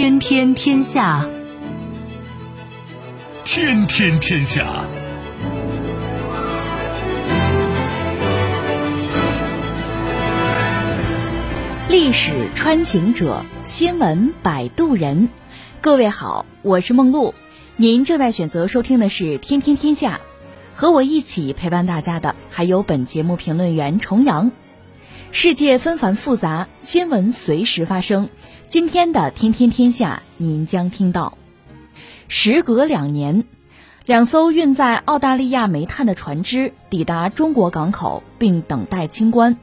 天天天下，天天天下。历史穿行者，新闻摆渡人。各位好，我是梦露。您正在选择收听的是《天天天下》，和我一起陪伴大家的还有本节目评论员重阳。世界纷繁复杂，新闻随时发生。今天的《天天天下》，您将听到：时隔两年，两艘运载澳大利亚煤炭的船只抵达中国港口，并等待清关。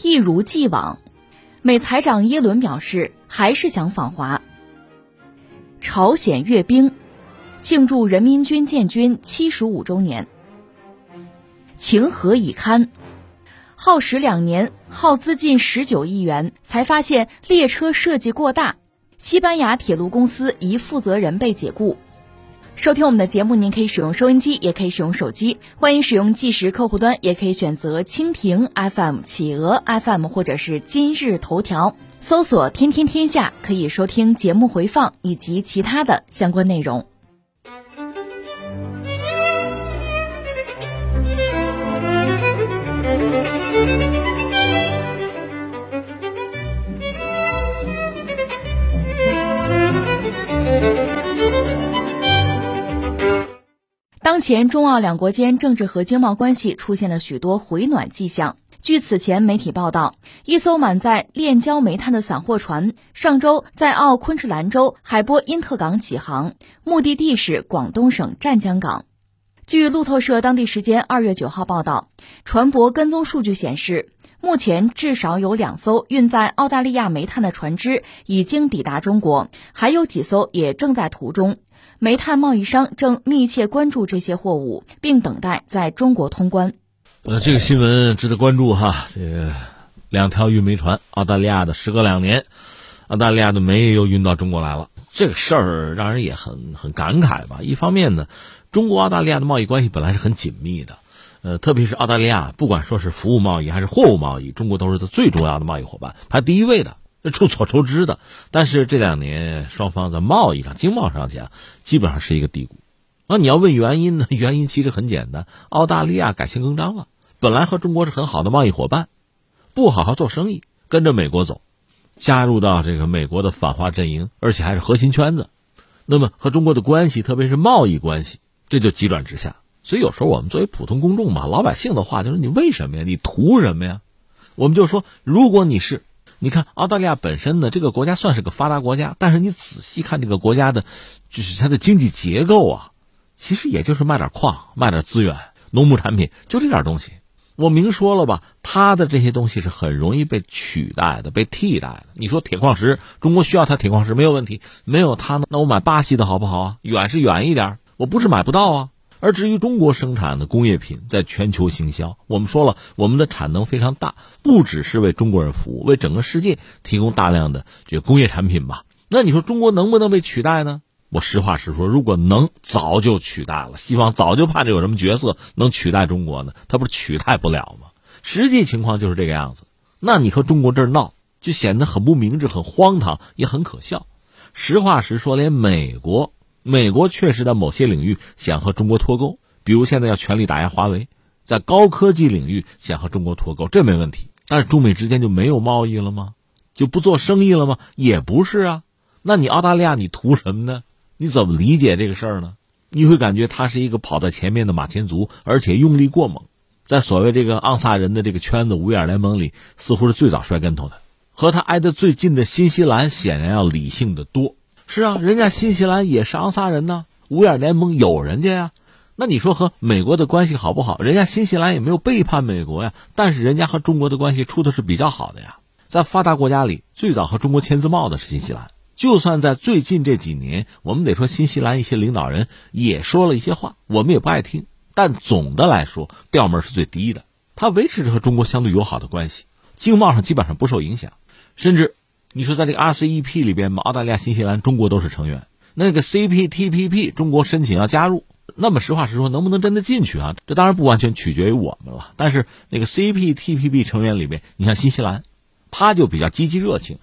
一如既往，美财长耶伦表示还是想访华。朝鲜阅兵，庆祝人民军建军七十五周年。情何以堪？耗时两年，耗资近十九亿元，才发现列车设计过大。西班牙铁路公司一负责人被解雇。收听我们的节目，您可以使用收音机，也可以使用手机。欢迎使用即时客户端，也可以选择蜻蜓 FM、企鹅 FM 或者是今日头条，搜索“天天天下”，可以收听节目回放以及其他的相关内容。当前中澳两国间政治和经贸关系出现了许多回暖迹象。据此前媒体报道，一艘满载炼焦煤炭的散货船上周在澳昆士兰州海波因特港起航，目的地是广东省湛江港。据路透社当地时间二月九号报道，船舶跟踪数据显示，目前至少有两艘运载澳大利亚煤炭的船只已经抵达中国，还有几艘也正在途中。煤炭贸易商正密切关注这些货物，并等待在中国通关。呃，这个新闻值得关注哈。这个两条运煤船，澳大利亚的，时隔两年，澳大利亚的煤又运到中国来了。这个事儿让人也很很感慨吧。一方面呢，中国澳大利亚的贸易关系本来是很紧密的，呃，特别是澳大利亚，不管说是服务贸易还是货物贸易，中国都是它最重要的贸易伙伴，排第一位的。众所周知的，但是这两年双方在贸易上、经贸上讲，基本上是一个低谷。那你要问原因呢？原因其实很简单，澳大利亚改弦更张了。本来和中国是很好的贸易伙伴，不好好做生意，跟着美国走，加入到这个美国的反华阵营，而且还是核心圈子。那么和中国的关系，特别是贸易关系，这就急转直下。所以有时候我们作为普通公众嘛，老百姓的话就是：你为什么呀？你图什么呀？我们就说，如果你是。你看，澳大利亚本身呢，这个国家算是个发达国家，但是你仔细看这个国家的，就是它的经济结构啊，其实也就是卖点矿、卖点资源、农牧产品，就这点东西。我明说了吧，它的这些东西是很容易被取代的、被替代的。你说铁矿石，中国需要它铁矿石没有问题，没有它呢，那我买巴西的好不好啊？远是远一点，我不是买不到啊。而至于中国生产的工业品在全球行销，我们说了，我们的产能非常大，不只是为中国人服务，为整个世界提供大量的这个工业产品吧。那你说中国能不能被取代呢？我实话实说，如果能，早就取代了。西方早就盼着有什么角色能取代中国呢？他不是取代不了吗？实际情况就是这个样子。那你和中国这儿闹，就显得很不明智、很荒唐，也很可笑。实话实说，连美国。美国确实在某些领域想和中国脱钩，比如现在要全力打压华为，在高科技领域想和中国脱钩，这没问题。但是中美之间就没有贸易了吗？就不做生意了吗？也不是啊。那你澳大利亚你图什么呢？你怎么理解这个事儿呢？你会感觉他是一个跑在前面的马前卒，而且用力过猛，在所谓这个盎萨人的这个圈子五眼联盟里，似乎是最早摔跟头的。和他挨得最近的新西兰显然要理性的多。是啊，人家新西兰也是昂萨人呢，五眼联盟有人家呀。那你说和美国的关系好不好？人家新西兰也没有背叛美国呀，但是人家和中国的关系处的是比较好的呀。在发达国家里，最早和中国签字贸的是新西兰。就算在最近这几年，我们得说新西兰一些领导人也说了一些话，我们也不爱听。但总的来说，调门是最低的。他维持着和中国相对友好的关系，经贸上基本上不受影响，甚至。你说在这个 RCEP 里边嘛，澳大利亚、新西兰、中国都是成员。那个 CPTPP，中国申请要加入，那么实话实说，能不能真的进去啊？这当然不完全取决于我们了。但是那个 CPTPP 成员里边，你像新西兰，他就比较积极热情，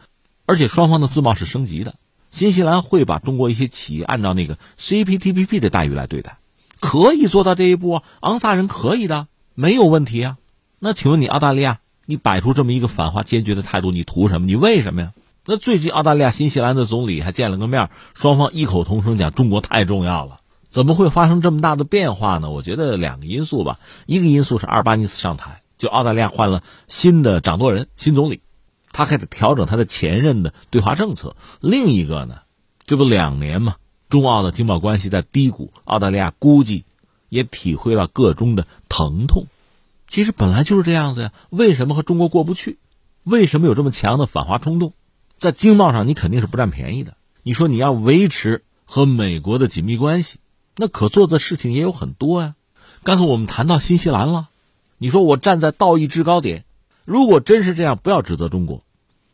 而且双方的自贸是升级的。新西兰会把中国一些企业按照那个 CPTPP 的待遇来对待，可以做到这一步啊？昂萨人可以的，没有问题啊。那请问你澳大利亚，你摆出这么一个反华坚决的态度，你图什么？你为什么呀？那最近澳大利亚、新西兰的总理还见了个面，双方异口同声讲中国太重要了。怎么会发生这么大的变化呢？我觉得两个因素吧，一个因素是阿尔巴尼斯上台，就澳大利亚换了新的掌舵人、新总理。他开始调整他的前任的对华政策。另一个呢，这不两年嘛，中澳的经贸关系在低谷，澳大利亚估计也体会了各中的疼痛。其实本来就是这样子呀，为什么和中国过不去？为什么有这么强的反华冲动？在经贸上，你肯定是不占便宜的。你说你要维持和美国的紧密关系，那可做的事情也有很多呀。刚才我们谈到新西兰了，你说我站在道义制高点，如果真是这样，不要指责中国。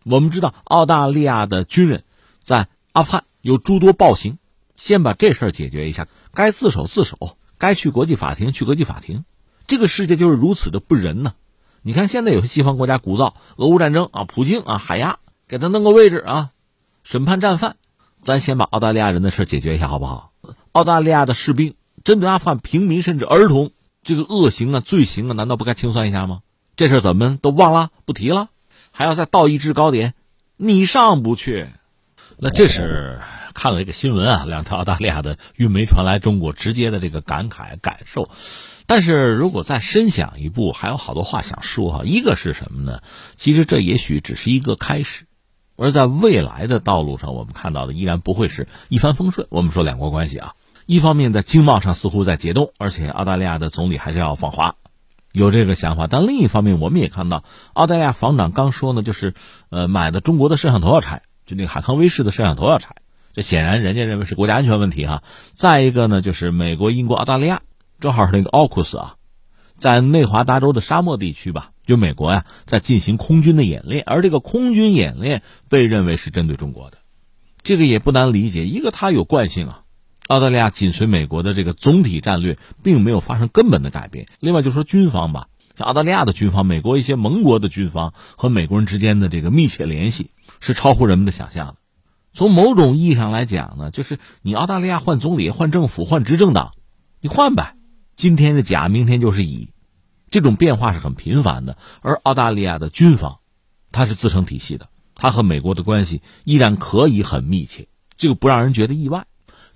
我们知道澳大利亚的军人在阿富汗有诸多暴行，先把这事儿解决一下，该自首自首，该去国际法庭去国际法庭。这个世界就是如此的不仁呢。你看现在有些西方国家鼓噪俄乌战争啊，普京啊，海牙给他弄个位置啊，审判战犯，咱先把澳大利亚人的事解决一下好不好？澳大利亚的士兵针对阿富汗平民甚至儿童这个恶行啊、罪行啊，难道不该清算一下吗？这事怎么都忘了不提了？还要再道义制高点，你上不去。那这是看了这个新闻啊，两条澳大利亚的运煤船来中国，直接的这个感慨感受。但是如果再深想一步，还有好多话想说哈。一个是什么呢？其实这也许只是一个开始，而在未来的道路上，我们看到的依然不会是一帆风顺。我们说两国关系啊，一方面在经贸上似乎在解冻，而且澳大利亚的总理还是要访华。有这个想法，但另一方面，我们也看到，澳大利亚防长刚说呢，就是，呃，买的中国的摄像头要拆，就那个海康威视的摄像头要拆，这显然人家认为是国家安全问题哈。再一个呢，就是美国、英国、澳大利亚，正好是那个奥库斯啊，在内华达州的沙漠地区吧，就美国呀在进行空军的演练，而这个空军演练被认为是针对中国的，这个也不难理解，一个它有惯性啊。澳大利亚紧随美国的这个总体战略，并没有发生根本的改变。另外，就说军方吧，像澳大利亚的军方、美国一些盟国的军方和美国人之间的这个密切联系，是超乎人们的想象的。从某种意义上来讲呢，就是你澳大利亚换总理、换政府、换执政党，你换呗，今天是甲，明天就是乙，这种变化是很频繁的。而澳大利亚的军方，它是自成体系的，它和美国的关系依然可以很密切，这个不让人觉得意外。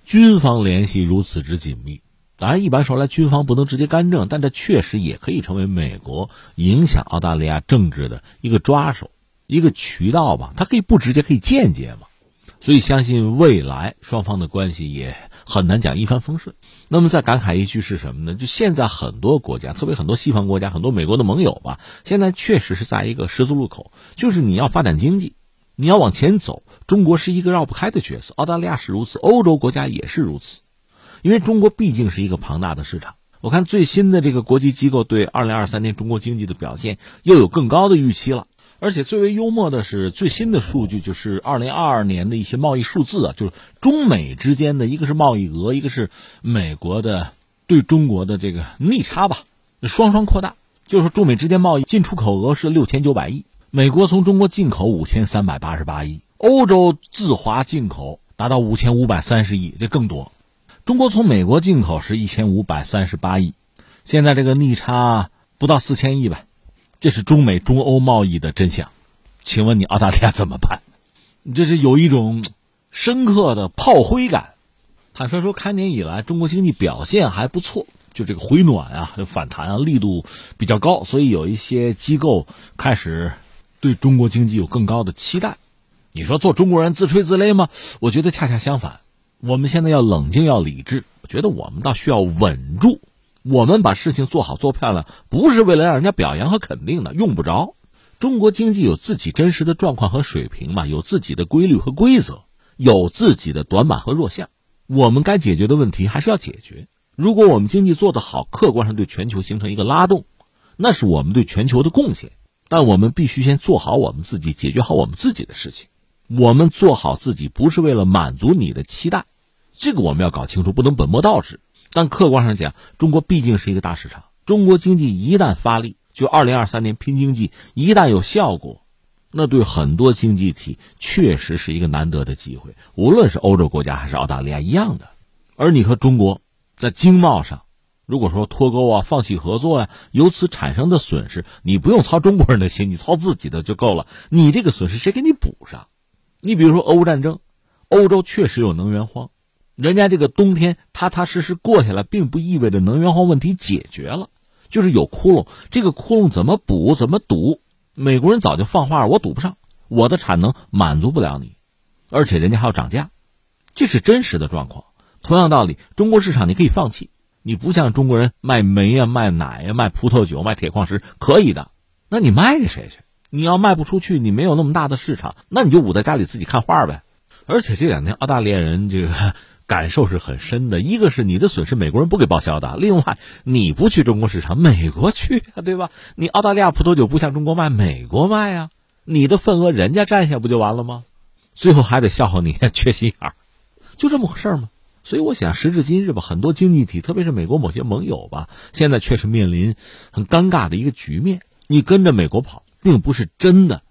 军方联系如此之紧密，当然一般说来，军方不能直接干政，但这确实也可以成为美国影响澳大利亚政治的一个抓手、一个渠道吧。它可以不直接，可以间接嘛。所以相信未来双方的关系也很难讲一帆风顺。那么再感慨一句是什么呢？就现在很多国家，特别很多西方国家，很多美国的盟友吧，现在确实是在一个十字路口，就是你要发展经济。你要往前走，中国是一个绕不开的角色。澳大利亚是如此，欧洲国家也是如此，因为中国毕竟是一个庞大的市场。我看最新的这个国际机构对二零二三年中国经济的表现又有更高的预期了。而且最为幽默的是，最新的数据就是二零二二年的一些贸易数字啊，就是中美之间的一个是贸易额，一个是美国的对中国的这个逆差吧，双双扩大。就是，中美之间贸易进出口额是六千九百亿。美国从中国进口五千三百八十八亿，欧洲自华进口达到五千五百三十亿，这更多。中国从美国进口是一千五百三十八亿，现在这个逆差不到四千亿吧？这是中美中欧贸易的真相。请问你澳大利亚怎么办？这是有一种深刻的炮灰感。坦率说，开年以来中国经济表现还不错，就这个回暖啊、反弹啊力度比较高，所以有一些机构开始。对中国经济有更高的期待，你说做中国人自吹自擂吗？我觉得恰恰相反，我们现在要冷静，要理智。我觉得我们倒需要稳住，我们把事情做好做漂亮，不是为了让人家表扬和肯定的，用不着。中国经济有自己真实的状况和水平嘛，有自己的规律和规则，有自己的短板和弱项。我们该解决的问题还是要解决。如果我们经济做得好，客观上对全球形成一个拉动，那是我们对全球的贡献。但我们必须先做好我们自己，解决好我们自己的事情。我们做好自己，不是为了满足你的期待，这个我们要搞清楚，不能本末倒置。但客观上讲，中国毕竟是一个大市场，中国经济一旦发力，就二零二三年拼经济，一旦有效果，那对很多经济体确实是一个难得的机会，无论是欧洲国家还是澳大利亚一样的。而你和中国在经贸上，如果说脱钩啊、放弃合作呀，由此产生的损失，你不用操中国人的心，你操自己的就够了。你这个损失谁给你补上？你比如说俄乌战争，欧洲确实有能源荒，人家这个冬天踏踏实实过下来，并不意味着能源荒问题解决了，就是有窟窿。这个窟窿怎么补、怎么堵？美国人早就放话了，我堵不上，我的产能满足不了你，而且人家还要涨价，这是真实的状况。同样道理，中国市场你可以放弃，你不像中国人卖煤呀、卖奶呀、卖葡萄酒、卖铁矿石可以的，那你卖给谁去？你要卖不出去，你没有那么大的市场，那你就捂在家里自己看画呗。而且这两天澳大利亚人这个感受是很深的，一个是你的损失美国人不给报销的，另外你不去中国市场，美国去啊，对吧？你澳大利亚葡萄酒不向中国卖，美国卖啊，你的份额人家占下不就完了吗？最后还得笑话你缺心眼儿，就这么回事儿吗？所以我想，时至今日吧，很多经济体，特别是美国某些盟友吧，现在确实面临很尴尬的一个局面。你跟着美国跑，并不是真的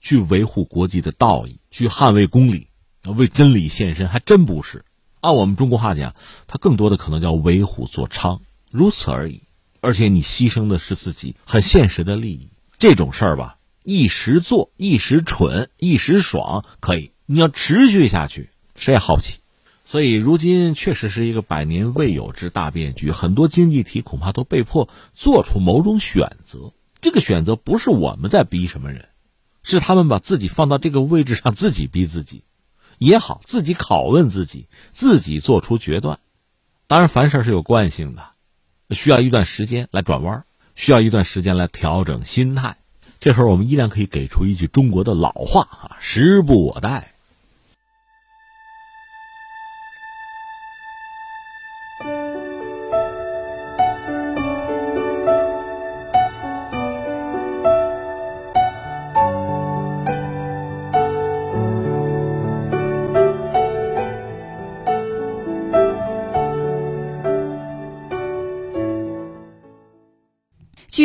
去维护国际的道义，去捍卫公理，为真理献身，还真不是。按我们中国话讲，它更多的可能叫为虎作伥，如此而已。而且你牺牲的是自己很现实的利益，这种事儿吧，一时做，一时蠢，一时爽可以，你要持续下去，谁也耗不起。所以，如今确实是一个百年未有之大变局，很多经济体恐怕都被迫做出某种选择。这个选择不是我们在逼什么人，是他们把自己放到这个位置上，自己逼自己，也好，自己拷问自己，自己做出决断。当然，凡事是有惯性的，需要一段时间来转弯，需要一段时间来调整心态。这时候，我们依然可以给出一句中国的老话啊：“时不我待。”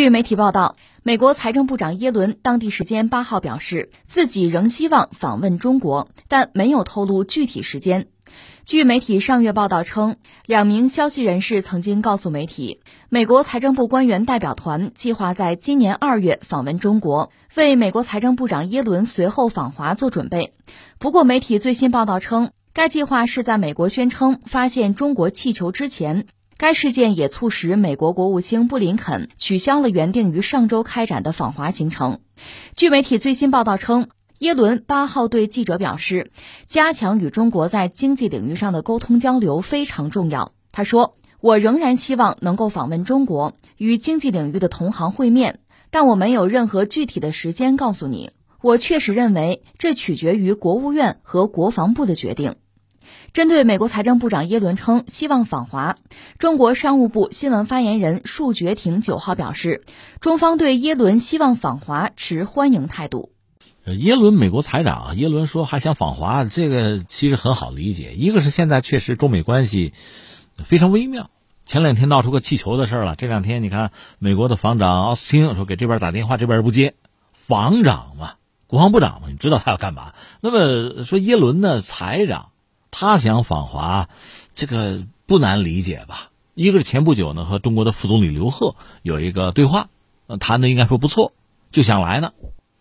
据媒体报道，美国财政部长耶伦当地时间八号表示，自己仍希望访问中国，但没有透露具体时间。据媒体上月报道称，两名消息人士曾经告诉媒体，美国财政部官员代表团计划在今年二月访问中国，为美国财政部长耶伦随后访华做准备。不过，媒体最新报道称，该计划是在美国宣称发现中国气球之前。该事件也促使美国国务卿布林肯取消了原定于上周开展的访华行程。据媒体最新报道称，耶伦八号对记者表示，加强与中国在经济领域上的沟通交流非常重要。他说：“我仍然希望能够访问中国，与经济领域的同行会面，但我没有任何具体的时间告诉你。我确实认为这取决于国务院和国防部的决定。”针对美国财政部长耶伦称希望访华，中国商务部新闻发言人束觉廷九号表示，中方对耶伦希望访华持欢迎态度。耶伦，美国财长耶伦说还想访华，这个其实很好理解。一个是现在确实中美关系非常微妙，前两天闹出个气球的事了。这两天你看，美国的防长奥斯汀说给这边打电话，这边不接。防长嘛，国防部长嘛，你知道他要干嘛？那么说耶伦呢，财长。他想访华，这个不难理解吧？一个是前不久呢，和中国的副总理刘鹤有一个对话，谈的应该说不错，就想来呢。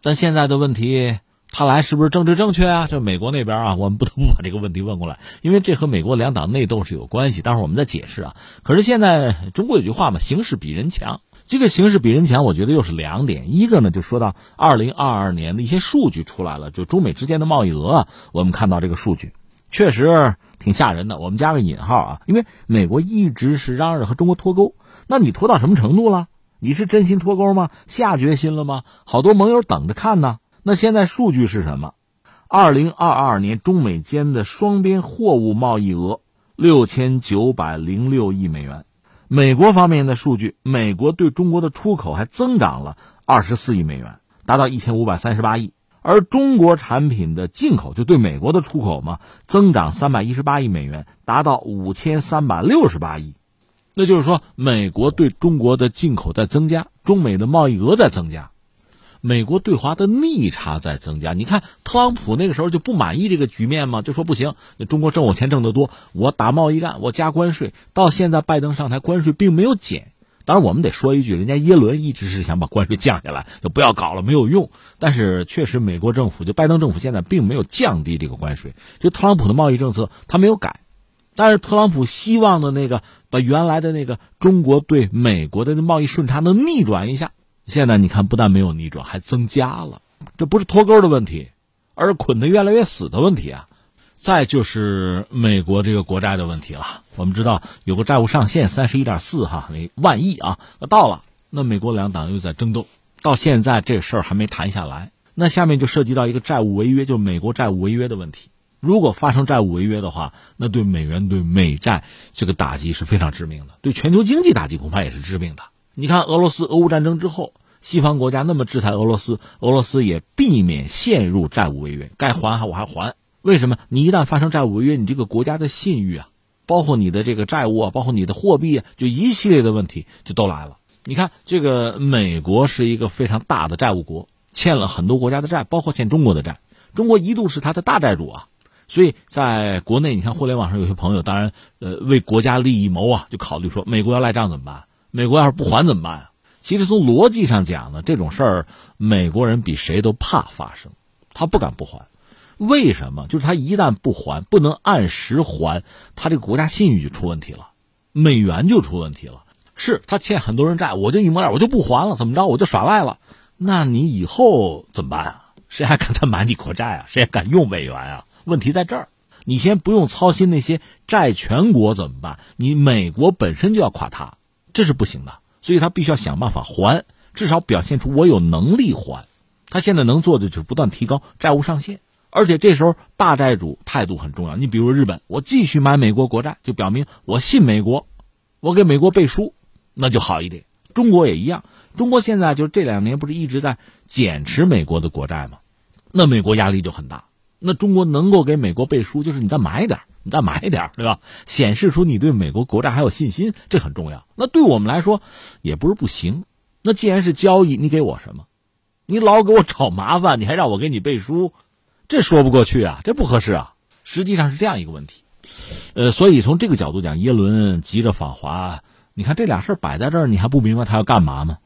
但现在的问题，他来是不是政治正确啊？这美国那边啊，我们不得不把这个问题问过来，因为这和美国两党内斗是有关系。待会儿我们再解释啊。可是现在中国有句话嘛，形势比人强。这个形势比人强，我觉得又是两点。一个呢，就说到二零二二年的一些数据出来了，就中美之间的贸易额，我们看到这个数据。确实挺吓人的，我们加个引号啊，因为美国一直是嚷嚷和中国脱钩，那你脱到什么程度了？你是真心脱钩吗？下决心了吗？好多盟友等着看呢。那现在数据是什么？二零二二年中美间的双边货物贸易额六千九百零六亿美元，美国方面的数据，美国对中国的出口还增长了二十四亿美元，达到一千五百三十八亿。而中国产品的进口就对美国的出口嘛，增长三百一十八亿美元，达到五千三百六十八亿。那就是说，美国对中国的进口在增加，中美的贸易额在增加。美国对华的逆差在增加。你看特朗普那个时候就不满意这个局面嘛，就说不行，中国挣我钱挣得多，我打贸易战，我加关税。到现在拜登上台，关税并没有减。当然，我们得说一句，人家耶伦一直是想把关税降下来，就不要搞了，没有用。但是确实，美国政府就拜登政府现在并没有降低这个关税，就特朗普的贸易政策他没有改。但是特朗普希望的那个把原来的那个中国对美国的贸易顺差能逆转一下，现在你看不但没有逆转，还增加了。这不是脱钩的问题，而是捆得越来越死的问题啊。再就是美国这个国债的问题了。我们知道有个债务上限三十一点四哈那万亿啊，那到了，那美国两党又在争斗，到现在这事儿还没谈下来。那下面就涉及到一个债务违约，就美国债务违约的问题。如果发生债务违约的话，那对美元对美债这个打击是非常致命的，对全球经济打击恐怕也是致命的。你看俄罗斯俄乌战争之后，西方国家那么制裁俄罗斯，俄罗斯也避免陷入债务违约，该还我还还。为什么？你一旦发生债务违约，你这个国家的信誉啊，包括你的这个债务啊，包括你的货币啊，就一系列的问题就都来了。你看，这个美国是一个非常大的债务国，欠了很多国家的债，包括欠中国的债。中国一度是他的大债主啊，所以在国内，你看互联网上有些朋友，当然呃为国家利益谋啊，就考虑说美国要赖账怎么办？美国要是不还怎么办啊？其实从逻辑上讲呢，这种事儿美国人比谁都怕发生，他不敢不还。为什么？就是他一旦不还，不能按时还，他这个国家信誉就出问题了，美元就出问题了。是他欠很多人债，我就一抹脸，我就不还了，怎么着？我就耍赖了。那你以后怎么办啊？谁还敢再买你国债啊？谁还敢用美元啊？问题在这儿。你先不用操心那些债权国怎么办，你美国本身就要垮塌，这是不行的。所以他必须要想办法还，至少表现出我有能力还。他现在能做的就是不断提高债务上限。而且这时候大债主态度很重要。你比如日本，我继续买美国国债，就表明我信美国，我给美国背书，那就好一点。中国也一样，中国现在就这两年不是一直在减持美国的国债吗？那美国压力就很大。那中国能够给美国背书，就是你再买点，你再买点，对吧？显示出你对美国国债还有信心，这很重要。那对我们来说也不是不行。那既然是交易，你给我什么？你老给我找麻烦，你还让我给你背书？这说不过去啊，这不合适啊。实际上是这样一个问题，呃，所以从这个角度讲，耶伦急着访华，你看这俩事儿摆在这儿，你还不明白他要干嘛吗？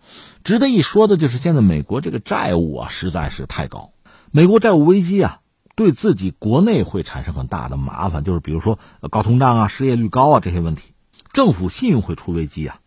值得一说的就是现在美国这个债务啊，实在是太高。美国债务危机啊，对自己国内会产生很大的麻烦，就是比如说高通胀啊、失业率高啊这些问题，政府信用会出危机啊，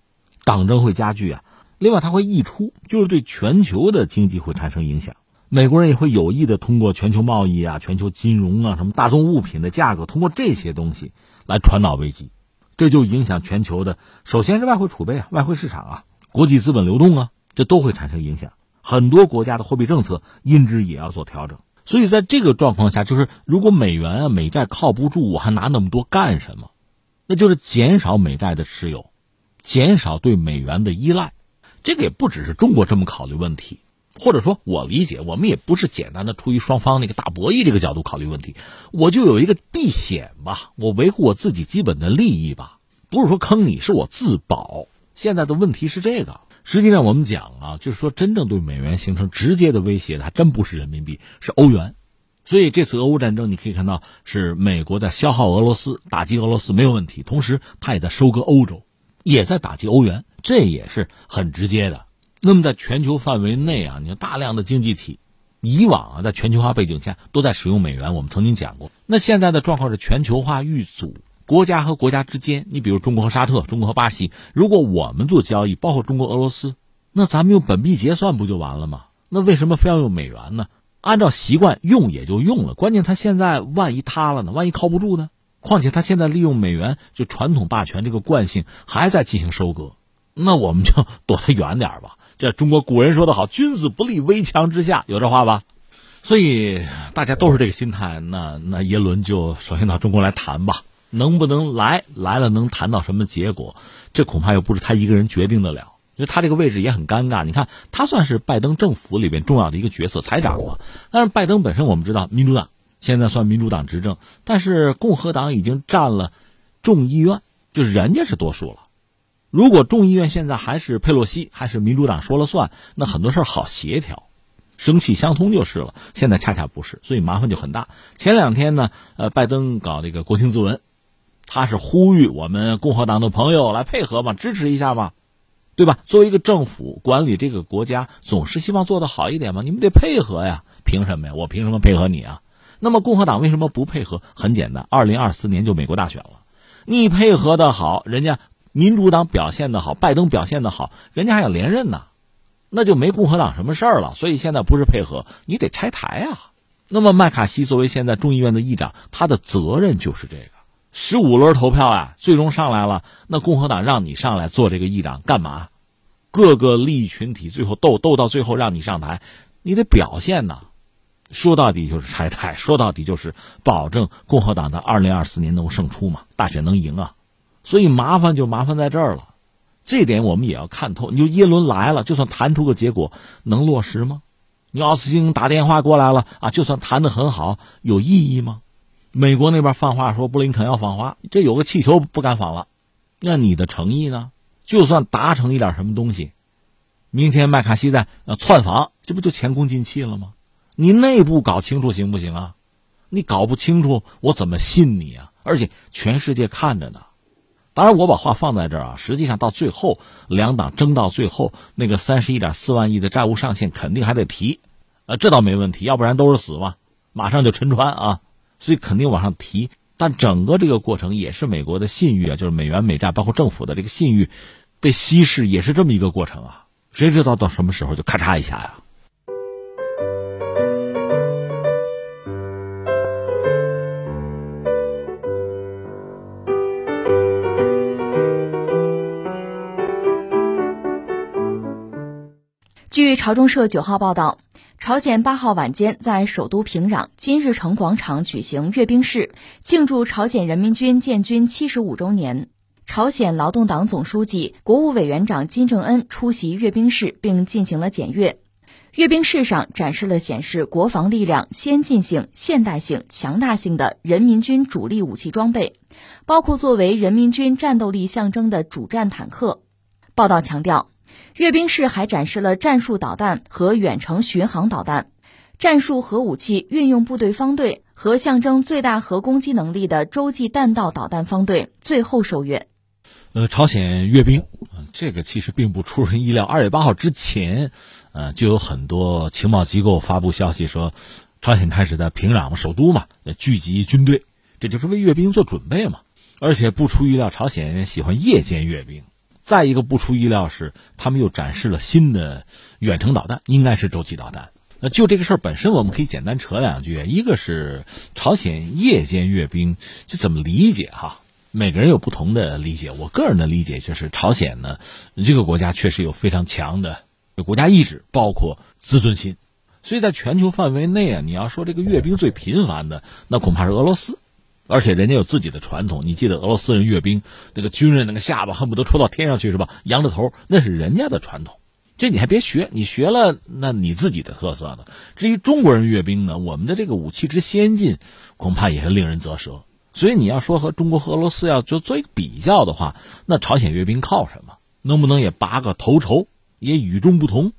党争会加剧啊。另外，它会溢出，就是对全球的经济会产生影响。美国人也会有意的通过全球贸易啊、全球金融啊、什么大宗物品的价格，通过这些东西来传导危机，这就影响全球的。首先是外汇储备啊、外汇市场啊、国际资本流动啊，这都会产生影响。很多国家的货币政策因之也要做调整。所以在这个状况下，就是如果美元啊、美债靠不住，我还拿那么多干什么？那就是减少美债的持有，减少对美元的依赖。这个也不只是中国这么考虑问题。或者说，我理解，我们也不是简单的出于双方那个大博弈这个角度考虑问题，我就有一个避险吧，我维护我自己基本的利益吧，不是说坑你，是我自保。现在的问题是这个，实际上我们讲啊，就是说真正对美元形成直接的威胁的，还真不是人民币，是欧元。所以这次俄乌战争，你可以看到是美国在消耗俄罗斯，打击俄罗斯没有问题，同时它也在收割欧洲，也在打击欧元，这也是很直接的。那么，在全球范围内啊，你看大量的经济体，以往啊，在全球化背景下都在使用美元。我们曾经讲过，那现在的状况是全球化遇阻，国家和国家之间，你比如中国和沙特、中国和巴西，如果我们做交易，包括中国、俄罗斯，那咱们用本币结算不就完了吗？那为什么非要用美元呢？按照习惯用也就用了，关键他现在万一塌了呢？万一靠不住呢？况且他现在利用美元就传统霸权这个惯性还在进行收割，那我们就躲他远点吧。这中国古人说的好，“君子不立危墙之下”，有这话吧？所以大家都是这个心态。那那耶伦就首先到中国来谈吧，能不能来？来了能谈到什么结果？这恐怕又不是他一个人决定得了，因为他这个位置也很尴尬。你看，他算是拜登政府里边重要的一个角色，财长嘛。但是拜登本身我们知道，民主党现在算民主党执政，但是共和党已经占了众议院，就是人家是多数了。如果众议院现在还是佩洛西，还是民主党说了算，那很多事儿好协调。生气相通就是了。现在恰恰不是，所以麻烦就很大。前两天呢，呃，拜登搞这个国情咨文，他是呼吁我们共和党的朋友来配合嘛，支持一下嘛，对吧？作为一个政府管理这个国家，总是希望做得好一点嘛，你们得配合呀。凭什么呀？我凭什么配合你啊？那么共和党为什么不配合？很简单，二零二四年就美国大选了，你配合的好，人家民主党表现的好，拜登表现的好，人家还要连任呢。那就没共和党什么事儿了，所以现在不是配合，你得拆台啊。那么麦卡锡作为现在众议院的议长，他的责任就是这个。十五轮投票啊，最终上来了，那共和党让你上来做这个议长干嘛？各个利益群体最后斗斗到最后让你上台，你得表现呐。说到底就是拆台，说到底就是保证共和党在二零二四年能够胜出嘛，大选能赢啊。所以麻烦就麻烦在这儿了。这点我们也要看透。你就耶伦来了，就算谈出个结果，能落实吗？你奥斯汀打电话过来了啊，就算谈的很好，有意义吗？美国那边放话说布林肯要访华，这有个气球不敢访了，那你的诚意呢？就算达成一点什么东西，明天麦卡锡在呃窜访，这不就前功尽弃了吗？你内部搞清楚行不行啊？你搞不清楚，我怎么信你啊？而且全世界看着呢。当然，我把话放在这儿啊，实际上到最后，两党争到最后，那个三十一点四万亿的债务上限肯定还得提，呃，这倒没问题，要不然都是死嘛，马上就沉船啊，所以肯定往上提。但整个这个过程也是美国的信誉啊，就是美元美债，包括政府的这个信誉被稀释，也是这么一个过程啊。谁知道到什么时候就咔嚓一下呀？据朝中社九号报道，朝鲜八号晚间在首都平壤金日成广场举行阅兵式，庆祝朝鲜人民军建军七十五周年。朝鲜劳动党总书记、国务委员长金正恩出席阅兵式，并进行了检阅。阅兵式上展示了显示国防力量先进性、现代性、强大性的人民军主力武器装备，包括作为人民军战斗力象征的主战坦克。报道强调。阅兵式还展示了战术导弹和远程巡航导弹、战术核武器运用部队方队和象征最大核攻击能力的洲际弹道导弹方队最后受阅。呃，朝鲜阅兵，这个其实并不出人意料。二月八号之前，呃，就有很多情报机构发布消息说，朝鲜开始在平壤首都嘛聚集军队，这就是为阅兵做准备嘛。而且不出意料，朝鲜喜欢夜间阅兵。再一个不出意料是，他们又展示了新的远程导弹，应该是洲际导弹。那就这个事儿本身，我们可以简单扯两句。一个是朝鲜夜间阅兵，就怎么理解哈？每个人有不同的理解。我个人的理解就是，朝鲜呢这个国家确实有非常强的国家意志，包括自尊心。所以在全球范围内啊，你要说这个阅兵最频繁的，那恐怕是俄罗斯。而且人家有自己的传统，你记得俄罗斯人阅兵，那个军人那个下巴恨不得戳到天上去是吧？仰着头，那是人家的传统，这你还别学，你学了那你自己的特色的。至于中国人阅兵呢，我们的这个武器之先进，恐怕也是令人啧舌。所以你要说和中国和俄罗斯要就做一个比较的话，那朝鲜阅兵靠什么？能不能也拔个头筹，也与众不同？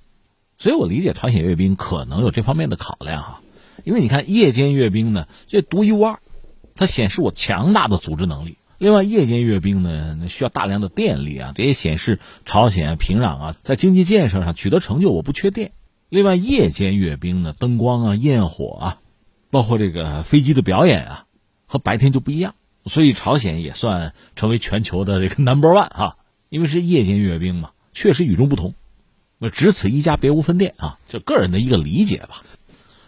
所以我理解朝鲜阅兵可能有这方面的考量哈，因为你看夜间阅兵呢，这独一无二。它显示我强大的组织能力。另外，夜间阅兵呢，需要大量的电力啊，这也显示朝鲜平壤啊在经济建设上取得成就。我不缺电。另外，夜间阅兵呢，灯光啊、焰火啊，包括这个飞机的表演啊，和白天就不一样。所以，朝鲜也算成为全球的这个 number one 啊，因为是夜间阅兵嘛，确实与众不同。那只此一家，别无分店啊，这个人的一个理解吧。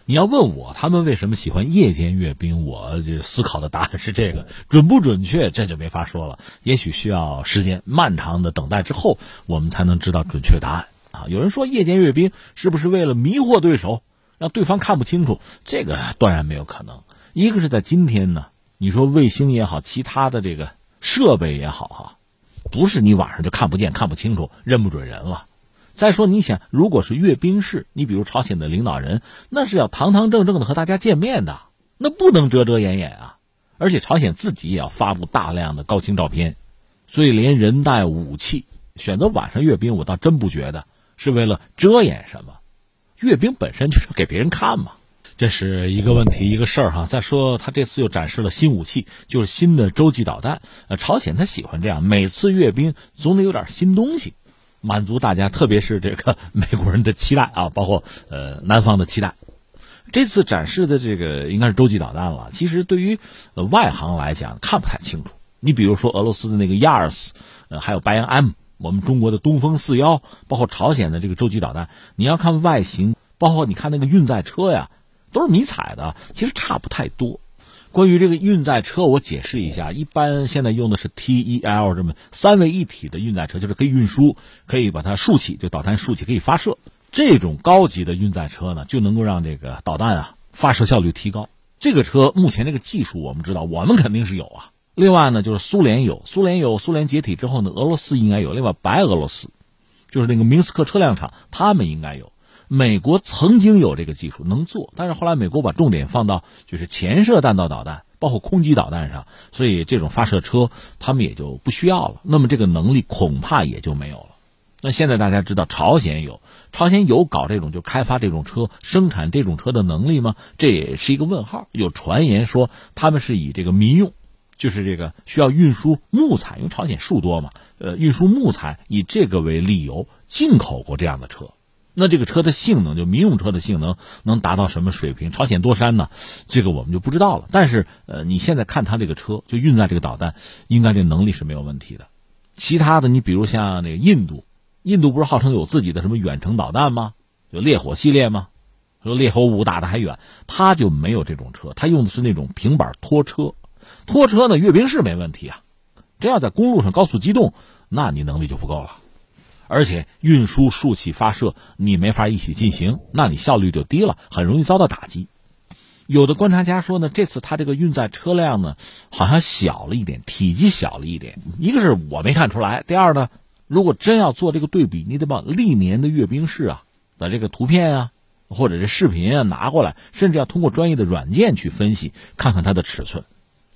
你要问我他们为什么喜欢夜间阅兵，我就思考的答案是这个，准不准确这就没法说了。也许需要时间漫长的等待之后，我们才能知道准确答案啊。有人说夜间阅兵是不是为了迷惑对手，让对方看不清楚？这个断然没有可能。一个是在今天呢，你说卫星也好，其他的这个设备也好哈，不是你晚上就看不见、看不清楚、认不准人了。再说，你想，如果是阅兵式，你比如朝鲜的领导人，那是要堂堂正正的和大家见面的，那不能遮遮掩掩啊！而且朝鲜自己也要发布大量的高清照片，所以连人带武器选择晚上阅兵，我倒真不觉得是为了遮掩什么。阅兵本身就是给别人看嘛。这是一个问题，一个事儿哈。再说他这次又展示了新武器，就是新的洲际导弹。呃，朝鲜他喜欢这样，每次阅兵总得有点新东西，满足大家，特别是这个美国人的期待啊，包括呃南方的期待。这次展示的这个应该是洲际导弹了。其实对于外行来讲看不太清楚。你比如说俄罗斯的那个亚尔斯，呃，还有白杨 M，我们中国的东风四幺，包括朝鲜的这个洲际导弹，你要看外形，包括你看那个运载车呀。都是迷彩的，其实差不太多。关于这个运载车，我解释一下，一般现在用的是 TEL 这么三位一体的运载车，就是可以运输，可以把它竖起，就导弹竖起可以发射。这种高级的运载车呢，就能够让这个导弹啊发射效率提高。这个车目前这个技术我们知道，我们肯定是有啊。另外呢，就是苏联有，苏联有，苏联解体之后呢，俄罗斯应该有。另外，白俄罗斯就是那个明斯克车辆厂，他们应该有。美国曾经有这个技术能做，但是后来美国把重点放到就是潜射弹道导弹，包括空基导弹上，所以这种发射车他们也就不需要了。那么这个能力恐怕也就没有了。那现在大家知道朝鲜有，朝鲜有搞这种就开发这种车、生产这种车的能力吗？这也是一个问号。有传言说他们是以这个民用，就是这个需要运输木材，因为朝鲜树多嘛，呃，运输木材以这个为理由进口过这样的车。那这个车的性能，就民用车的性能能达到什么水平？朝鲜多山呢？这个我们就不知道了。但是，呃，你现在看它这个车，就运载这个导弹，应该这能力是没有问题的。其他的，你比如像那个印度，印度不是号称有自己的什么远程导弹吗？有烈火系列吗？说烈火五打的还远，它就没有这种车，它用的是那种平板拖车。拖车呢，阅兵式没问题啊，这要在公路上高速机动，那你能力就不够了。而且运输竖起发射，你没法一起进行，那你效率就低了，很容易遭到打击。有的观察家说呢，这次他这个运载车辆呢，好像小了一点，体积小了一点。一个是我没看出来，第二呢，如果真要做这个对比，你得把历年的阅兵式啊的这个图片啊，或者是视频啊拿过来，甚至要通过专业的软件去分析，看看它的尺寸，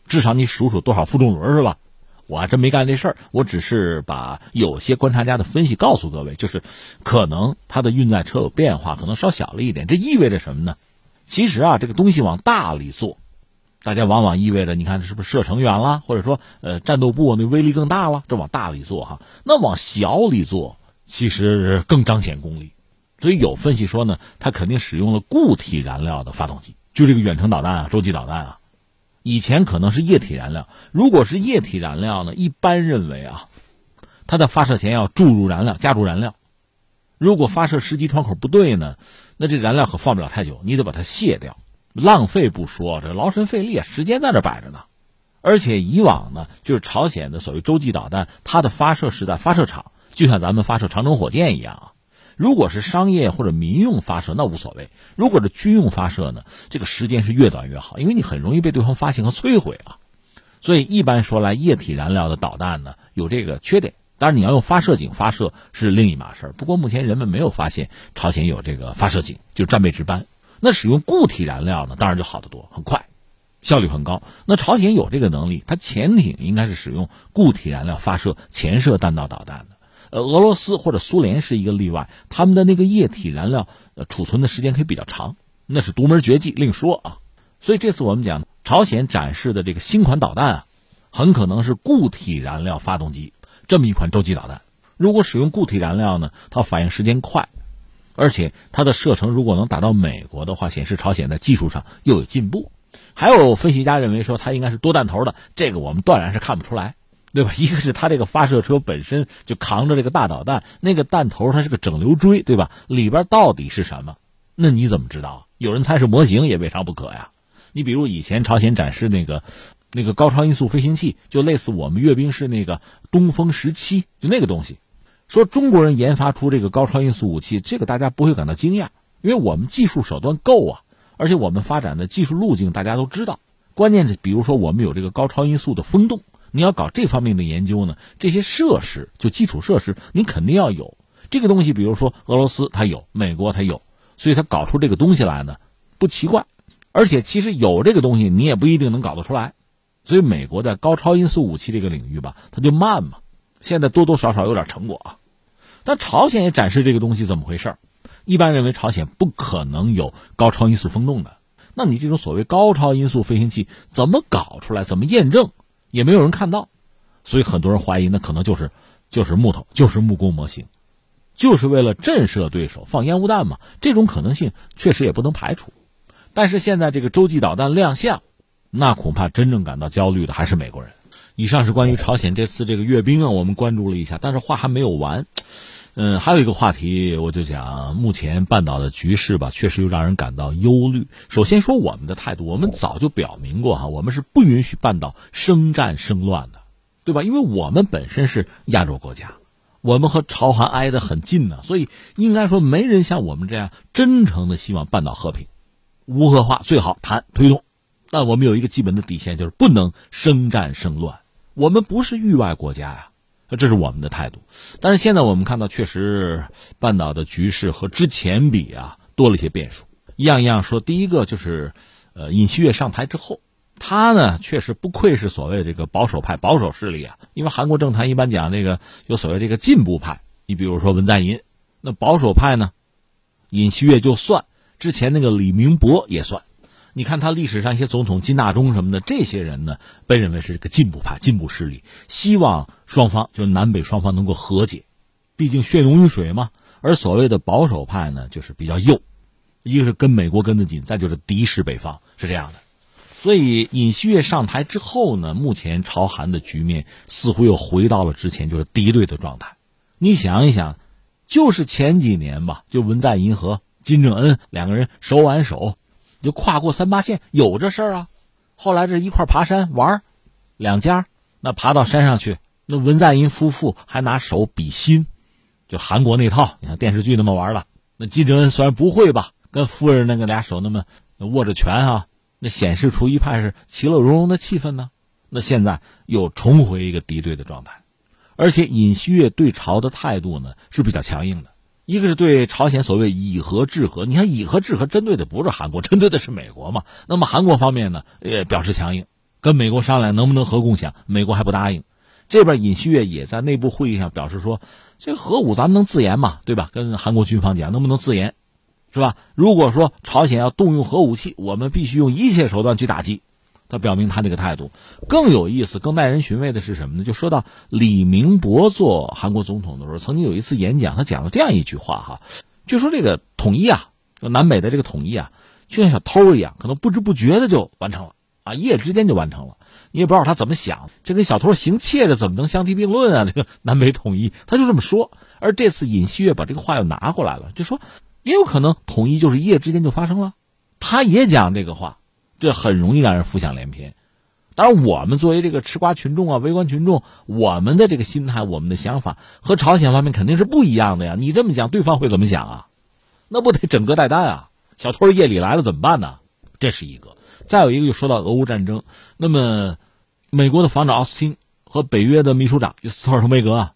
至少你数数多少负重轮是吧？我还真没干这事儿，我只是把有些观察家的分析告诉各位，就是可能它的运载车有变化，可能稍小了一点。这意味着什么呢？其实啊，这个东西往大里做，大家往往意味着，你看是不是射程远了，或者说呃战斗部那威力更大了？这往大里做哈，那往小里做，其实更彰显功力。所以有分析说呢，它肯定使用了固体燃料的发动机，就这个远程导弹啊，洲际导弹啊。以前可能是液体燃料，如果是液体燃料呢？一般认为啊，它在发射前要注入燃料，加注燃料。如果发射时机窗口不对呢，那这燃料可放不了太久，你得把它卸掉，浪费不说，这劳神费力，时间在这摆着呢。而且以往呢，就是朝鲜的所谓洲际导弹，它的发射是在发射场，就像咱们发射长征火箭一样啊。如果是商业或者民用发射，那无所谓；如果是军用发射呢，这个时间是越短越好，因为你很容易被对方发现和摧毁啊。所以一般说来，液体燃料的导弹呢有这个缺点。当然，你要用发射井发射是另一码事儿。不过目前人们没有发现朝鲜有这个发射井，就是战备值班。那使用固体燃料呢，当然就好得多，很快，效率很高。那朝鲜有这个能力，它潜艇应该是使用固体燃料发射潜射弹道导弹的。呃，俄罗斯或者苏联是一个例外，他们的那个液体燃料呃储存的时间可以比较长，那是独门绝技，另说啊。所以这次我们讲朝鲜展示的这个新款导弹啊，很可能是固体燃料发动机这么一款洲际导弹。如果使用固体燃料呢，它反应时间快，而且它的射程如果能打到美国的话，显示朝鲜在技术上又有进步。还有分析家认为说它应该是多弹头的，这个我们断然是看不出来。对吧？一个是它这个发射车本身就扛着这个大导弹，那个弹头它是个整流锥，对吧？里边到底是什么？那你怎么知道？有人猜是模型也未尝不可呀。你比如以前朝鲜展示那个那个高超音速飞行器，就类似我们阅兵式那个东风十七，就那个东西。说中国人研发出这个高超音速武器，这个大家不会感到惊讶，因为我们技术手段够啊，而且我们发展的技术路径大家都知道。关键是，比如说我们有这个高超音速的风洞。你要搞这方面的研究呢，这些设施就基础设施，你肯定要有这个东西。比如说俄罗斯它有，美国它有，所以它搞出这个东西来呢，不奇怪。而且其实有这个东西，你也不一定能搞得出来。所以美国在高超音速武器这个领域吧，它就慢嘛。现在多多少少有点成果啊。但朝鲜也展示这个东西怎么回事一般认为朝鲜不可能有高超音速风洞的。那你这种所谓高超音速飞行器怎么搞出来？怎么验证？也没有人看到，所以很多人怀疑那可能就是就是木头，就是木工模型，就是为了震慑对手放烟雾弹嘛。这种可能性确实也不能排除。但是现在这个洲际导弹亮相，那恐怕真正感到焦虑的还是美国人。以上是关于朝鲜这次这个阅兵啊，我们关注了一下，但是话还没有完。嗯，还有一个话题，我就讲目前半岛的局势吧，确实又让人感到忧虑。首先说我们的态度，我们早就表明过哈，我们是不允许半岛生战生乱的，对吧？因为我们本身是亚洲国家，我们和朝韩挨得很近呢，所以应该说没人像我们这样真诚的希望半岛和平、无核化，最好谈推动。但我们有一个基本的底线，就是不能生战生乱。我们不是域外国家呀。这是我们的态度，但是现在我们看到，确实半岛的局势和之前比啊，多了一些变数。一样一样说，第一个就是，呃，尹锡悦上台之后，他呢确实不愧是所谓这个保守派、保守势力啊。因为韩国政坛一般讲这个有所谓这个进步派，你比如说文在寅，那保守派呢，尹锡悦就算，之前那个李明博也算。你看他历史上一些总统金大中什么的，这些人呢被认为是个进步派、进步势力，希望双方就南北双方能够和解，毕竟血浓于水嘛。而所谓的保守派呢，就是比较右，一个是跟美国跟得紧，再就是敌视北方，是这样的。所以尹锡悦上台之后呢，目前朝韩的局面似乎又回到了之前就是敌对的状态。你想一想，就是前几年吧，就文在寅和金正恩两个人手挽手。就跨过三八线有这事儿啊，后来这一块爬山玩两家那爬到山上去，那文在寅夫妇还拿手比心，就韩国那套，你看电视剧那么玩了。那金正恩虽然不会吧，跟夫人那个俩手那么握着拳啊，那显示出一派是其乐融融的气氛呢。那现在又重回一个敌对的状态，而且尹锡悦对朝的态度呢是比较强硬的。一个是对朝鲜所谓以和制和，你看以和制和针对的不是韩国，针对的是美国嘛。那么韩国方面呢，也表示强硬，跟美国商量能不能核共享，美国还不答应。这边尹锡悦也在内部会议上表示说，这核武咱们能自研嘛，对吧？跟韩国军方讲，能不能自研，是吧？如果说朝鲜要动用核武器，我们必须用一切手段去打击。他表明他这个态度更有意思、更耐人寻味的是什么呢？就说到李明博做韩国总统的时候，曾经有一次演讲，他讲了这样一句话哈，就说这个统一啊，南北的这个统一啊，就像小偷一样，可能不知不觉的就完成了啊，一夜之间就完成了。你也不知道他怎么想，这跟小偷行窃的怎么能相提并论啊？这个 南北统一，他就这么说。而这次尹锡悦把这个话又拿过来了，就说也有可能统一就是一夜之间就发生了。他也讲这个话。这很容易让人浮想联翩，当然，我们作为这个吃瓜群众啊、围观群众，我们的这个心态、我们的想法和朝鲜方面肯定是不一样的呀。你这么讲，对方会怎么想啊？那不得整个带弹啊？小偷夜里来了怎么办呢？这是一个。再有一个，就说到俄乌战争，那么美国的防长奥斯汀和北约的秘书长斯托尔滕贝格啊，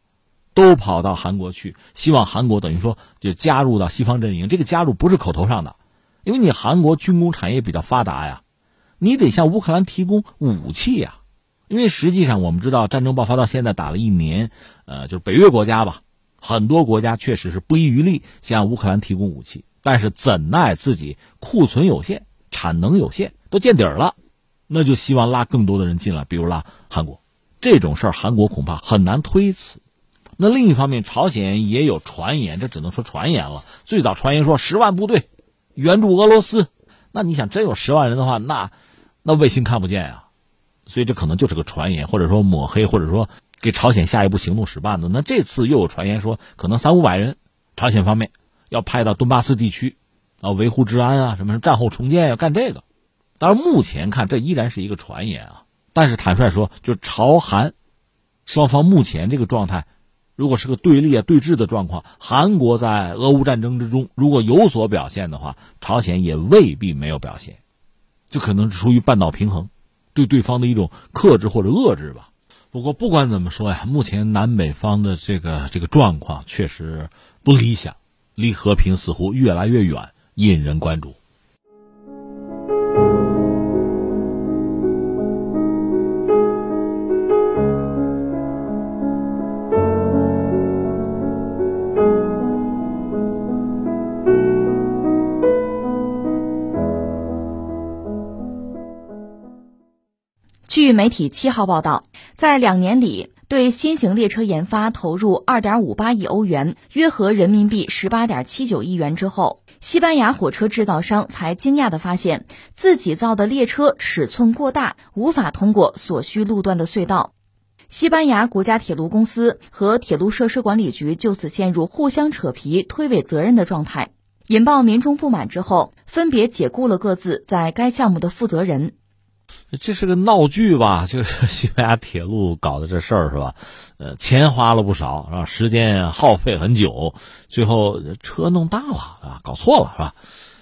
都跑到韩国去，希望韩国等于说就加入到西方阵营。这个加入不是口头上的，因为你韩国军工产业比较发达呀。你得向乌克兰提供武器呀，因为实际上我们知道，战争爆发到现在打了一年，呃，就是北约国家吧，很多国家确实是不遗余力向乌克兰提供武器，但是怎奈自己库存有限，产能有限，都见底儿了，那就希望拉更多的人进来，比如拉韩国，这种事儿韩国恐怕很难推辞。那另一方面，朝鲜也有传言，这只能说传言了。最早传言说十万部队援助俄罗斯，那你想真有十万人的话，那。那卫星看不见啊，所以这可能就是个传言，或者说抹黑，或者说给朝鲜下一步行动使绊子。那这次又有传言说，可能三五百人，朝鲜方面要派到顿巴斯地区，啊，维护治安啊，什么战后重建要干这个。当然，目前看这依然是一个传言啊。但是坦率说，就朝韩双方目前这个状态，如果是个对立啊、对峙的状况，韩国在俄乌战争之中如果有所表现的话，朝鲜也未必没有表现。就可能是出于半岛平衡，对对方的一种克制或者遏制吧。不过不管怎么说呀，目前南北方的这个这个状况确实不理想，离和平似乎越来越远，引人关注。据媒体七号报道，在两年里对新型列车研发投入二点五八亿欧元，约合人民币十八点七九亿元之后，西班牙火车制造商才惊讶地发现自己造的列车尺寸过大，无法通过所需路段的隧道。西班牙国家铁路公司和铁路设施管理局就此陷入互相扯皮、推诿责任的状态，引爆民众不满之后，分别解雇了各自在该项目的负责人。这是个闹剧吧？就是西班牙铁路搞的这事儿是吧？呃，钱花了不少，是吧？时间耗费很久，最后车弄大了啊，搞错了是吧？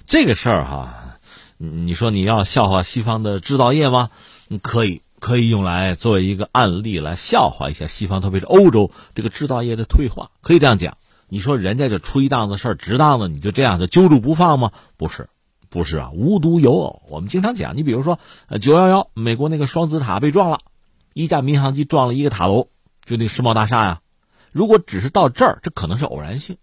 这个事儿哈，你说你要笑话西方的制造业吗？可以。可以用来作为一个案例来笑话一下西方，特别是欧洲这个制造业的退化，可以这样讲。你说人家这出一档子事儿，值当的，你就这样就揪住不放吗？不是，不是啊，无独有偶。我们经常讲，你比如说，呃，九幺幺，美国那个双子塔被撞了，一架民航机撞了一个塔楼，就那世贸大厦呀。如果只是到这儿，这可能是偶然性。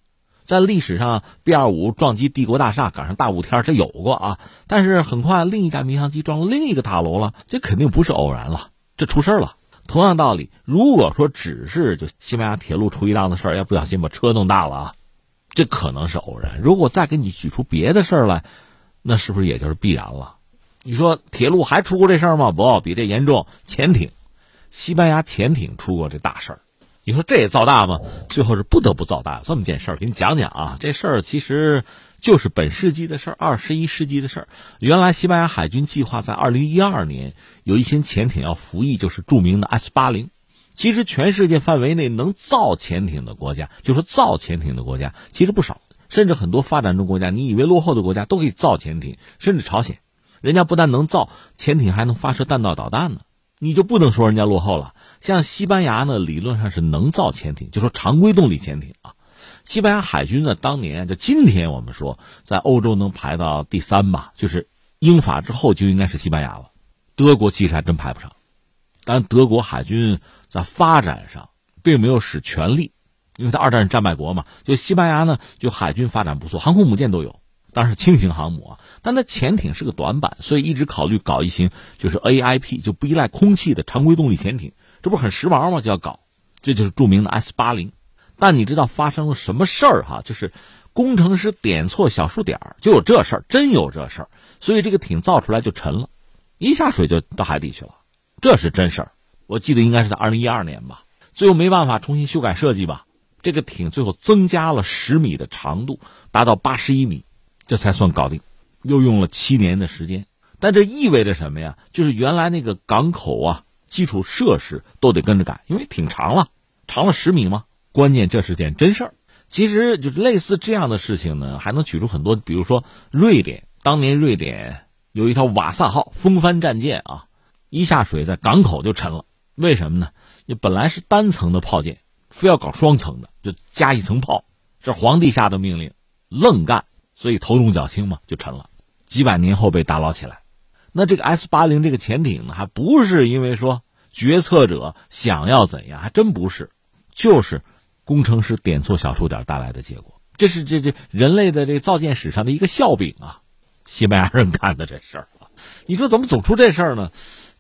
在历史上，B 二五撞击帝国大厦赶上大雾天，这有过啊。但是很快，另一架民航机撞另一个塔楼了，这肯定不是偶然了，这出事了。同样道理，如果说只是就西班牙铁路出一档子事儿，要不小心把车弄大了啊，这可能是偶然。如果再给你举出别的事儿来，那是不是也就是必然了？你说铁路还出过这事儿吗？不，比这严重。潜艇，西班牙潜艇出过这大事儿。你说这也造大吗？最后是不得不造大，这么件事儿，给你讲讲啊。这事儿其实就是本世纪的事儿，二十一世纪的事儿。原来西班牙海军计划在二零一二年有一型潜艇要服役，就是著名的 S 八零。其实全世界范围内能造潜艇的国家，就说造潜艇的国家其实不少，甚至很多发展中国家，你以为落后的国家都可以造潜艇，甚至朝鲜，人家不但能造潜艇，还能发射弹道导弹呢。你就不能说人家落后了。像西班牙呢，理论上是能造潜艇，就说常规动力潜艇啊。西班牙海军呢，当年就今天我们说，在欧洲能排到第三吧，就是英法之后就应该是西班牙了。德国其实还真排不上。当然，德国海军在发展上并没有使全力，因为它二战战败国嘛。就西班牙呢，就海军发展不错，航空母舰都有，当然是轻型航母啊。但它潜艇是个短板，所以一直考虑搞一型就是 AIP，就不依赖空气的常规动力潜艇，这不是很时髦吗？就要搞，这就是著名的 S 八零。但你知道发生了什么事儿哈？就是工程师点错小数点儿就有这事儿，真有这事儿。所以这个艇造出来就沉了，一下水就到海底去了，这是真事儿。我记得应该是在二零一二年吧，最后没办法重新修改设计吧，这个艇最后增加了十米的长度，达到八十一米，这才算搞定。又用了七年的时间，但这意味着什么呀？就是原来那个港口啊，基础设施都得跟着改，因为挺长了，长了十米嘛。关键这是件真事儿。其实就是类似这样的事情呢，还能举出很多，比如说瑞典，当年瑞典有一条瓦萨号风帆战舰啊，一下水在港口就沉了。为什么呢？你本来是单层的炮舰，非要搞双层的，就加一层炮，这皇帝下的命令，愣干，所以头重脚轻嘛，就沉了。几百年后被打捞起来，那这个 S 八零这个潜艇呢，还不是因为说决策者想要怎样，还真不是，就是工程师点错小数点带来的结果。这是这这人类的这造舰史上的一个笑柄啊！西班牙人干的这事儿啊，你说怎么走出这事儿呢？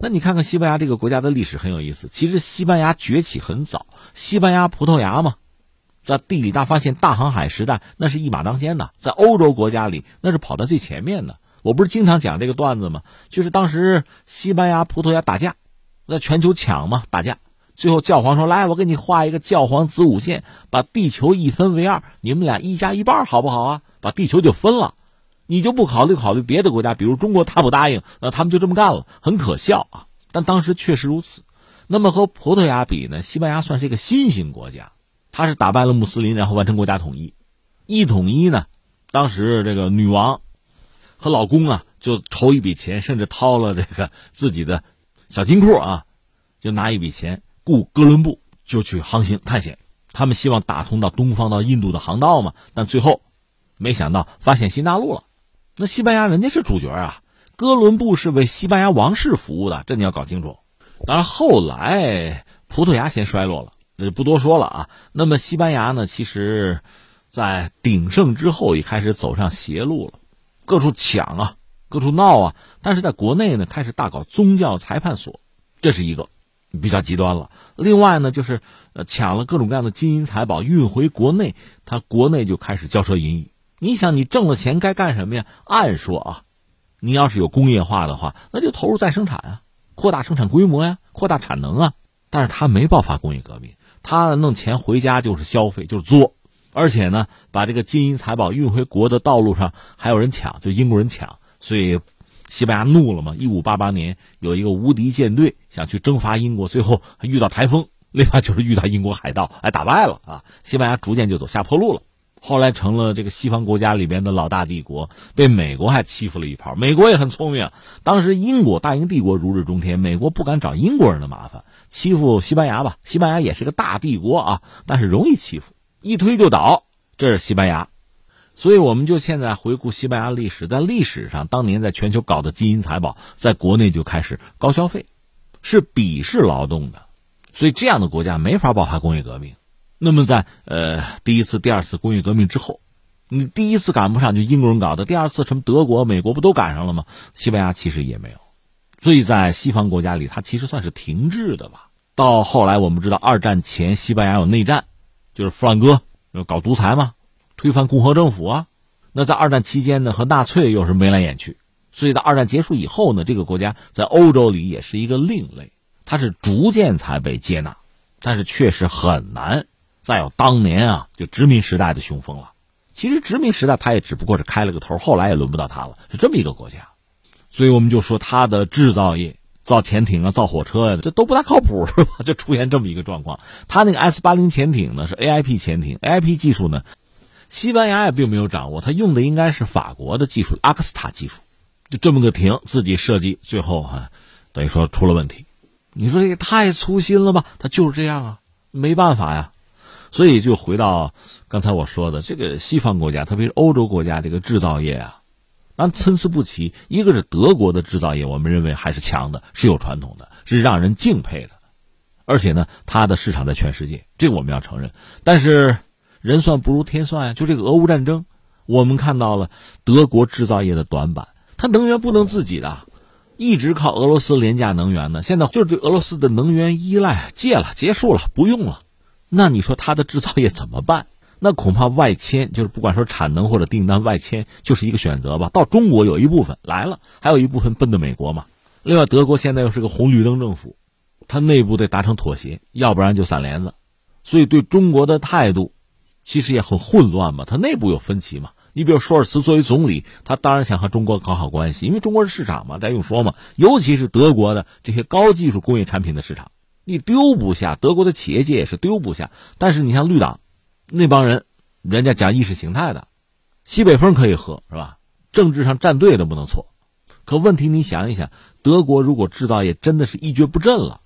那你看看西班牙这个国家的历史很有意思。其实西班牙崛起很早，西班牙、葡萄牙嘛。在地理大发现、大航海时代，那是一马当先的，在欧洲国家里，那是跑在最前面的。我不是经常讲这个段子吗？就是当时西班牙、葡萄牙打架，在全球抢嘛，打架。最后教皇说：“来，我给你画一个教皇子午线，把地球一分为二，你们俩一加一半，好不好啊？把地球就分了，你就不考虑考虑别的国家，比如中国，他不答应，那他们就这么干了，很可笑啊。但当时确实如此。那么和葡萄牙比呢？西班牙算是一个新型国家。”他是打败了穆斯林，然后完成国家统一。一统一呢，当时这个女王和老公啊，就筹一笔钱，甚至掏了这个自己的小金库啊，就拿一笔钱雇哥伦布，就去航行探险。他们希望打通到东方到印度的航道嘛，但最后没想到发现新大陆了。那西班牙人家是主角啊，哥伦布是为西班牙王室服务的，这你要搞清楚。当然后来葡萄牙先衰落了。那就不多说了啊。那么西班牙呢？其实，在鼎盛之后也开始走上邪路了，各处抢啊，各处闹啊。但是在国内呢，开始大搞宗教裁判所，这是一个比较极端了。另外呢，就是呃抢了各种各样的金银财宝运回国内，他国内就开始骄奢淫逸。你想，你挣了钱该干什么呀？按说啊，你要是有工业化的话，那就投入再生产啊，扩大生产规模呀，扩大产能啊。但是他没爆发工业革命，他弄钱回家就是消费，就是作，而且呢，把这个金银财宝运回国的道路上还有人抢，就英国人抢，所以西班牙怒了嘛。一五八八年有一个无敌舰队想去征伐英国，最后遇到台风，另外就是遇到英国海盗，哎，打败了啊，西班牙逐渐就走下坡路了。后来成了这个西方国家里边的老大帝国，被美国还欺负了一炮。美国也很聪明，当时英国大英帝国如日中天，美国不敢找英国人的麻烦，欺负西班牙吧。西班牙也是个大帝国啊，但是容易欺负，一推就倒。这是西班牙，所以我们就现在回顾西班牙历史，在历史上当年在全球搞的金银财宝，在国内就开始高消费，是鄙视劳动的，所以这样的国家没法爆发工业革命。那么在呃第一次、第二次工业革命之后，你第一次赶不上就英国人搞的，第二次什么德国、美国不都赶上了吗？西班牙其实也没有，所以在西方国家里，它其实算是停滞的吧。到后来我们知道，二战前西班牙有内战，就是弗朗哥搞独裁嘛，推翻共和政府啊。那在二战期间呢，和纳粹又是眉来眼去，所以到二战结束以后呢，这个国家在欧洲里也是一个另类，它是逐渐才被接纳，但是确实很难。再有当年啊，就殖民时代的雄风了。其实殖民时代他也只不过是开了个头，后来也轮不到他了，是这么一个国家。所以我们就说他的制造业，造潜艇啊，造火车呀，这都不大靠谱，是吧？就出现这么一个状况。他那个 S 八零潜艇呢是 AIP 潜艇，AIP 技术呢，西班牙也并没有掌握，他用的应该是法国的技术，阿克斯塔技术。就这么个艇自己设计，最后哈，等于说出了问题。你说这也太粗心了吧？他就是这样啊，没办法呀。所以就回到刚才我说的，这个西方国家，特别是欧洲国家，这个制造业啊，那参差不齐。一个是德国的制造业，我们认为还是强的，是有传统的，是让人敬佩的。而且呢，它的市场在全世界，这个我们要承认。但是人算不如天算呀，就这个俄乌战争，我们看到了德国制造业的短板，它能源不能自己的，一直靠俄罗斯廉价能源呢。现在就是对俄罗斯的能源依赖戒了，结束了，不用了。那你说它的制造业怎么办？那恐怕外迁，就是不管说产能或者订单外迁，就是一个选择吧。到中国有一部分来了，还有一部分奔的美国嘛。另外，德国现在又是个红绿灯政府，它内部得达成妥协，要不然就散帘子。所以对中国的态度，其实也很混乱嘛。它内部有分歧嘛。你比如舒尔茨作为总理，他当然想和中国搞好关系，因为中国是市场嘛，咱用说嘛。尤其是德国的这些高技术工业产品的市场。你丢不下，德国的企业界也是丢不下。但是你像绿党，那帮人，人家讲意识形态的，西北风可以喝是吧？政治上站队都不能错。可问题你想一想，德国如果制造业真的是一蹶不振了，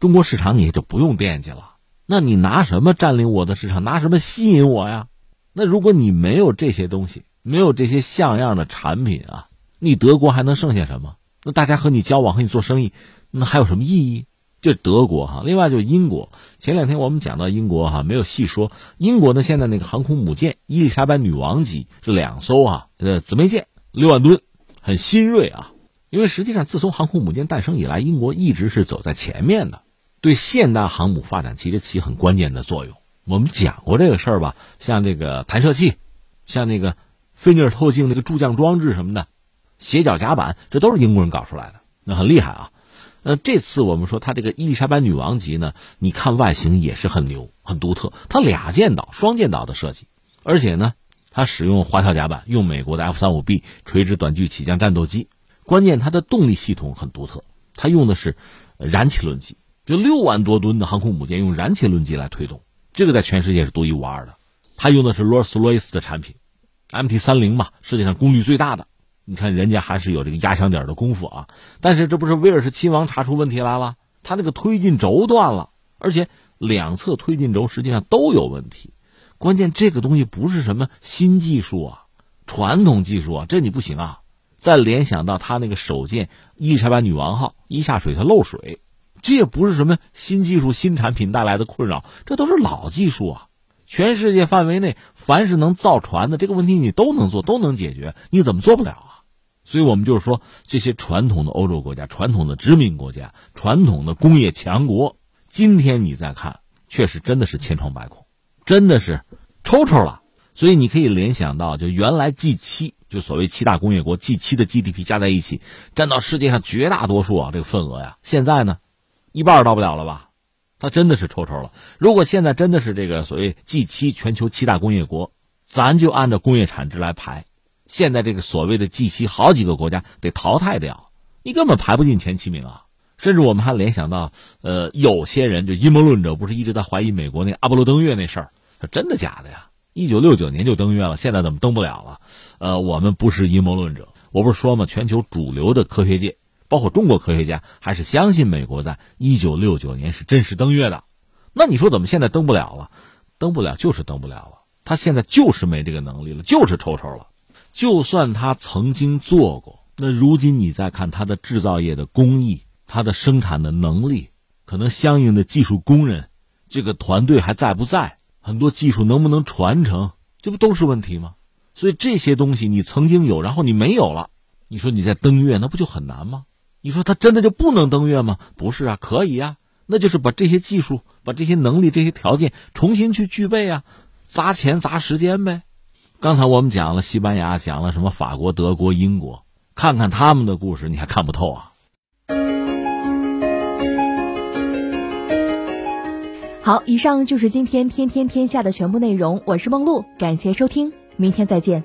中国市场你也就不用惦记了。那你拿什么占领我的市场？拿什么吸引我呀？那如果你没有这些东西，没有这些像样的产品啊，你德国还能剩下什么？那大家和你交往和你做生意，那还有什么意义？这德国哈，另外就是英国。前两天我们讲到英国哈，没有细说英国呢。现在那个航空母舰伊丽莎白女王级是两艘啊，呃，姊妹舰六万吨，很新锐啊。因为实际上自从航空母舰诞生以来，英国一直是走在前面的，对现代航母发展其实起很关键的作用。我们讲过这个事儿吧，像这个弹射器，像那个菲涅尔透镜那个助降装置什么的，斜角甲板，这都是英国人搞出来的，那很厉害啊。那这次我们说它这个伊丽莎白女王级呢，你看外形也是很牛、很独特。它俩舰岛、双舰岛的设计，而且呢，它使用滑跳甲板，用美国的 F 三五 B 垂直短距起降战斗机。关键它的动力系统很独特，它用的是燃气轮机，就六万多吨的航空母舰用燃气轮机来推动，这个在全世界是独一无二的。它用的是罗尔斯罗伊斯的产品，MT 三零嘛，世界上功率最大的。你看，人家还是有这个压箱底的功夫啊！但是这不是威尔士亲王查出问题来了？他那个推进轴断了，而且两侧推进轴实际上都有问题。关键这个东西不是什么新技术啊，传统技术啊，这你不行啊！再联想到他那个首舰伊丽莎白女王号一下水它漏水，这也不是什么新技术、新产品带来的困扰，这都是老技术啊！全世界范围内，凡是能造船的这个问题，你都能做，都能解决，你怎么做不了啊？所以我们就是说，这些传统的欧洲国家、传统的殖民国家、传统的工业强国，今天你再看，确实真的是千疮百孔，真的是抽抽了。所以你可以联想到，就原来 G 七，就所谓七大工业国 G 七的 GDP 加在一起，占到世界上绝大多数啊这个份额呀。现在呢，一半到不了了吧？它真的是抽抽了。如果现在真的是这个所谓 G 七全球七大工业国，咱就按照工业产值来排。现在这个所谓的 G 七，好几个国家得淘汰掉，你根本排不进前七名啊！甚至我们还联想到，呃，有些人就阴谋论者，不是一直在怀疑美国那阿波罗登月那事儿，真的假的呀？一九六九年就登月了，现在怎么登不了了？呃，我们不是阴谋论者，我不是说嘛，全球主流的科学界，包括中国科学家，还是相信美国在一九六九年是真实登月的。那你说怎么现在登不了了？登不了就是登不了了，他现在就是没这个能力了，就是抽抽了。就算他曾经做过，那如今你再看他的制造业的工艺，他的生产的能力，可能相应的技术工人，这个团队还在不在？很多技术能不能传承？这不都是问题吗？所以这些东西你曾经有，然后你没有了，你说你在登月，那不就很难吗？你说他真的就不能登月吗？不是啊，可以啊，那就是把这些技术、把这些能力、这些条件重新去具备啊，砸钱砸时间呗。刚才我们讲了西班牙，讲了什么法国、德国、英国，看看他们的故事，你还看不透啊？好，以上就是今天天天天下的全部内容。我是梦露，感谢收听，明天再见。